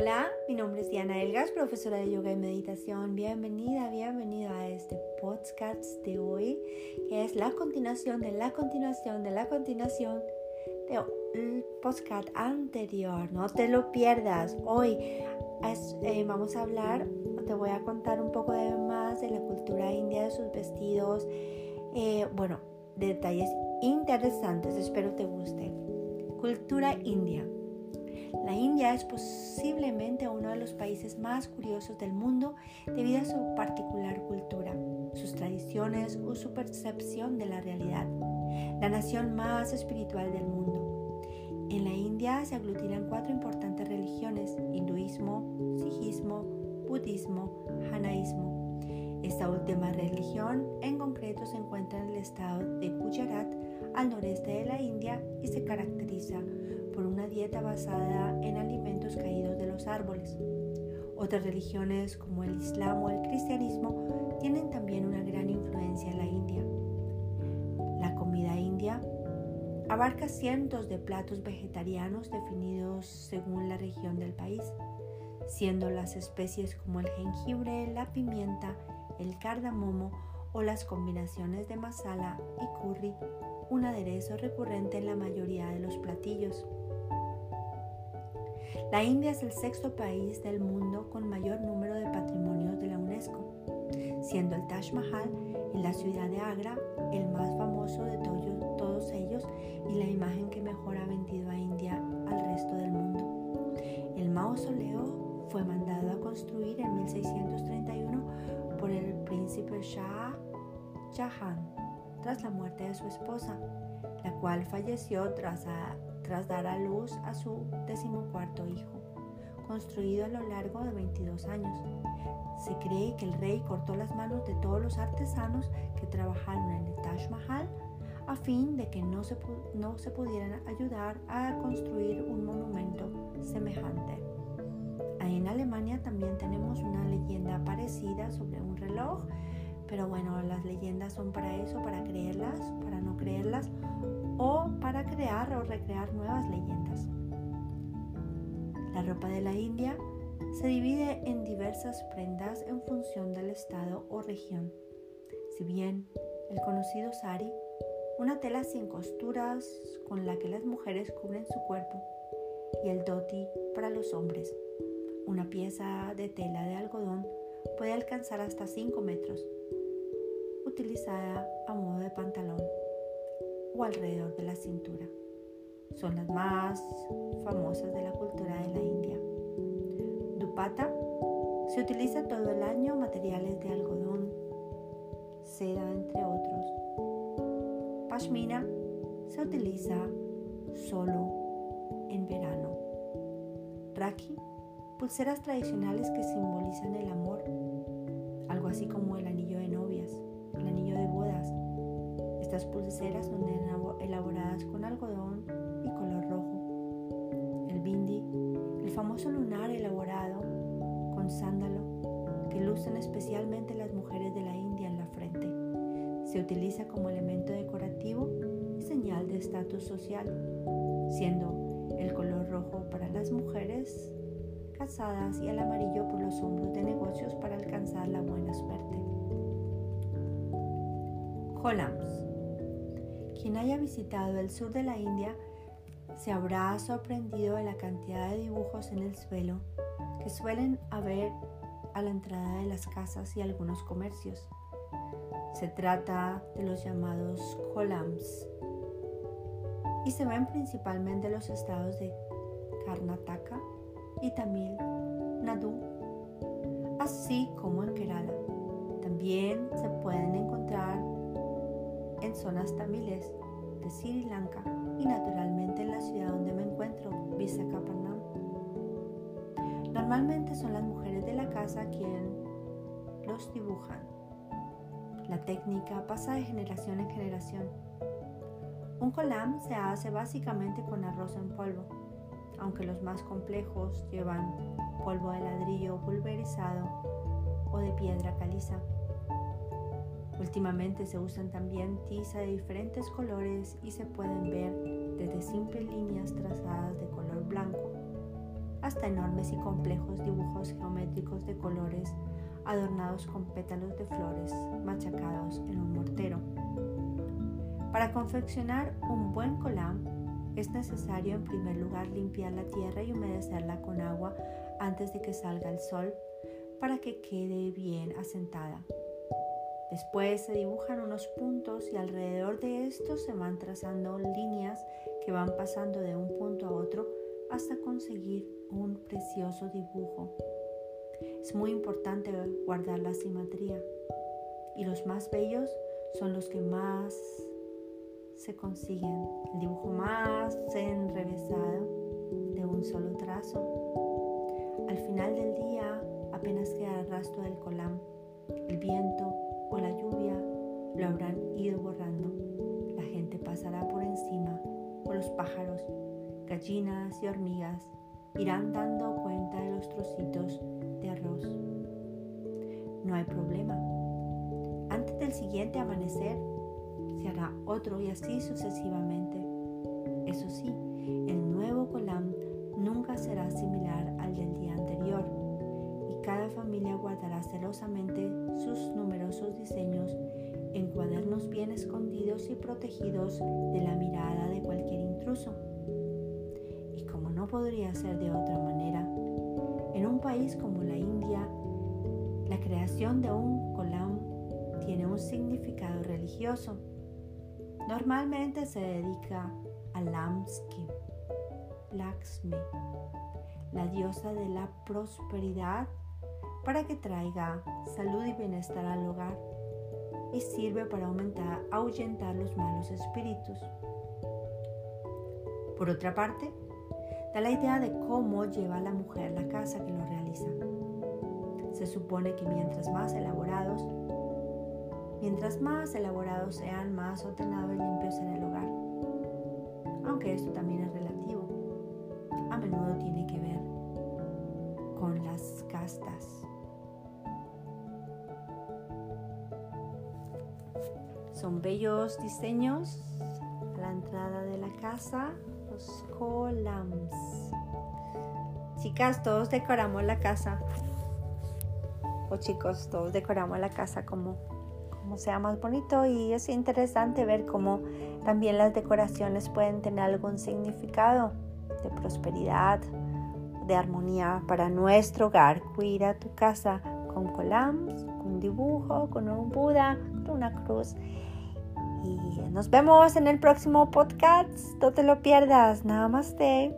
Hola, mi nombre es Diana Elgas, profesora de yoga y meditación. Bienvenida, bienvenida a este podcast de hoy, que es la continuación de la continuación de la continuación del podcast anterior. No te lo pierdas. Hoy eh, vamos a hablar, te voy a contar un poco más de la cultura india, de sus vestidos, eh, bueno, detalles interesantes. Espero te guste. Cultura india. La India es posiblemente uno de los países más curiosos del mundo debido a su particular cultura, sus tradiciones o su percepción de la realidad. La nación más espiritual del mundo. En la India se aglutinan cuatro importantes religiones, hinduismo, sijismo, budismo, janaísmo. Esta última religión en concreto se encuentra en el estado de Gujarat, al noreste de la India, y se caracteriza por una dieta basada en alimentos caídos de los árboles. Otras religiones como el Islam o el cristianismo tienen también una gran influencia en la India. La comida india abarca cientos de platos vegetarianos definidos según la región del país, siendo las especies como el jengibre, la pimienta, el cardamomo o las combinaciones de masala y curry un aderezo recurrente en la mayoría de los platillos. La India es el sexto país del mundo con mayor número de patrimonios de la UNESCO, siendo el Taj Mahal en la ciudad de Agra el más famoso de todos ellos y la imagen que mejor ha vendido a India al resto del mundo. El mausoleo fue mandado a construir en 1631 por el príncipe Shah Jahan tras la muerte de su esposa, la cual falleció tras, tras dar a luz a su decimocuarto hijo, construido a lo largo de 22 años. Se cree que el rey cortó las manos de todos los artesanos que trabajaron en el Taj Mahal a fin de que no se, no se pudieran ayudar a construir un monumento semejante. Ahí en Alemania también tenemos una leyenda parecida sobre un reloj pero bueno, las leyendas son para eso, para creerlas, para no creerlas o para crear o recrear nuevas leyendas. La ropa de la India se divide en diversas prendas en función del estado o región. Si bien el conocido sari, una tela sin costuras con la que las mujeres cubren su cuerpo, y el dhoti para los hombres, una pieza de tela de algodón puede alcanzar hasta 5 metros utilizada a modo de pantalón o alrededor de la cintura. Son las más famosas de la cultura de la India. Dupata se utiliza todo el año materiales de algodón, seda entre otros. Pashmina se utiliza solo en verano. Raki, pulseras tradicionales que simbolizan el amor, algo así como el anillo Estas pulseras son elaboradas con algodón y color rojo. El bindi, el famoso lunar elaborado con sándalo que lucen especialmente las mujeres de la India en la frente. Se utiliza como elemento decorativo y señal de estatus social, siendo el color rojo para las mujeres casadas y el amarillo por los hombros de negocios para alcanzar la buena suerte. Holams. Quien haya visitado el sur de la India se habrá sorprendido de la cantidad de dibujos en el suelo que suelen haber a la entrada de las casas y algunos comercios. Se trata de los llamados kolams y se ven principalmente en los estados de Karnataka y Tamil Nadu, así como en Kerala. También se pueden encontrar en zonas tamiles de Sri Lanka y naturalmente en la ciudad donde me encuentro, Visakhapatnam. Normalmente son las mujeres de la casa quien los dibujan. La técnica pasa de generación en generación. Un kolam se hace básicamente con arroz en polvo, aunque los más complejos llevan polvo de ladrillo pulverizado o de piedra caliza. Últimamente se usan también tiza de diferentes colores y se pueden ver desde simples líneas trazadas de color blanco hasta enormes y complejos dibujos geométricos de colores adornados con pétalos de flores machacados en un mortero. Para confeccionar un buen colam es necesario en primer lugar limpiar la tierra y humedecerla con agua antes de que salga el sol para que quede bien asentada. Después se dibujan unos puntos y alrededor de estos se van trazando líneas que van pasando de un punto a otro hasta conseguir un precioso dibujo. Es muy importante guardar la simetría y los más bellos son los que más se consiguen. El dibujo más enrevesado de un solo trazo. Al final del día apenas queda el rastro del colam. El viento o la lluvia lo habrán ido borrando. La gente pasará por encima o los pájaros, gallinas y hormigas irán dando cuenta de los trocitos de arroz. No hay problema. Antes del siguiente amanecer se hará otro y así sucesivamente. Eso sí, el nuevo colam nunca será similar al del día cada familia guardará celosamente sus numerosos diseños en cuadernos bien escondidos y protegidos de la mirada de cualquier intruso. Y como no podría ser de otra manera, en un país como la India, la creación de un colam tiene un significado religioso. Normalmente se dedica a Lamski, Lakshmi, la diosa de la prosperidad para que traiga salud y bienestar al hogar y sirve para aumentar, ahuyentar los malos espíritus. Por otra parte, da la idea de cómo lleva la mujer la casa que lo realiza. Se supone que mientras más elaborados, mientras más elaborados sean, más ordenado y limpio será el hogar. Aunque esto también es relativo. A menudo tiene que ver con las castas. Son bellos diseños a la entrada de la casa, los columns. Chicas, todos decoramos la casa. O chicos, todos decoramos la casa como, como sea más bonito y es interesante ver cómo también las decoraciones pueden tener algún significado de prosperidad, de armonía para nuestro hogar. Cuida tu casa con colams, con dibujo, con un Buda, con una cruz y nos vemos en el próximo podcast. No te lo pierdas. Namaste.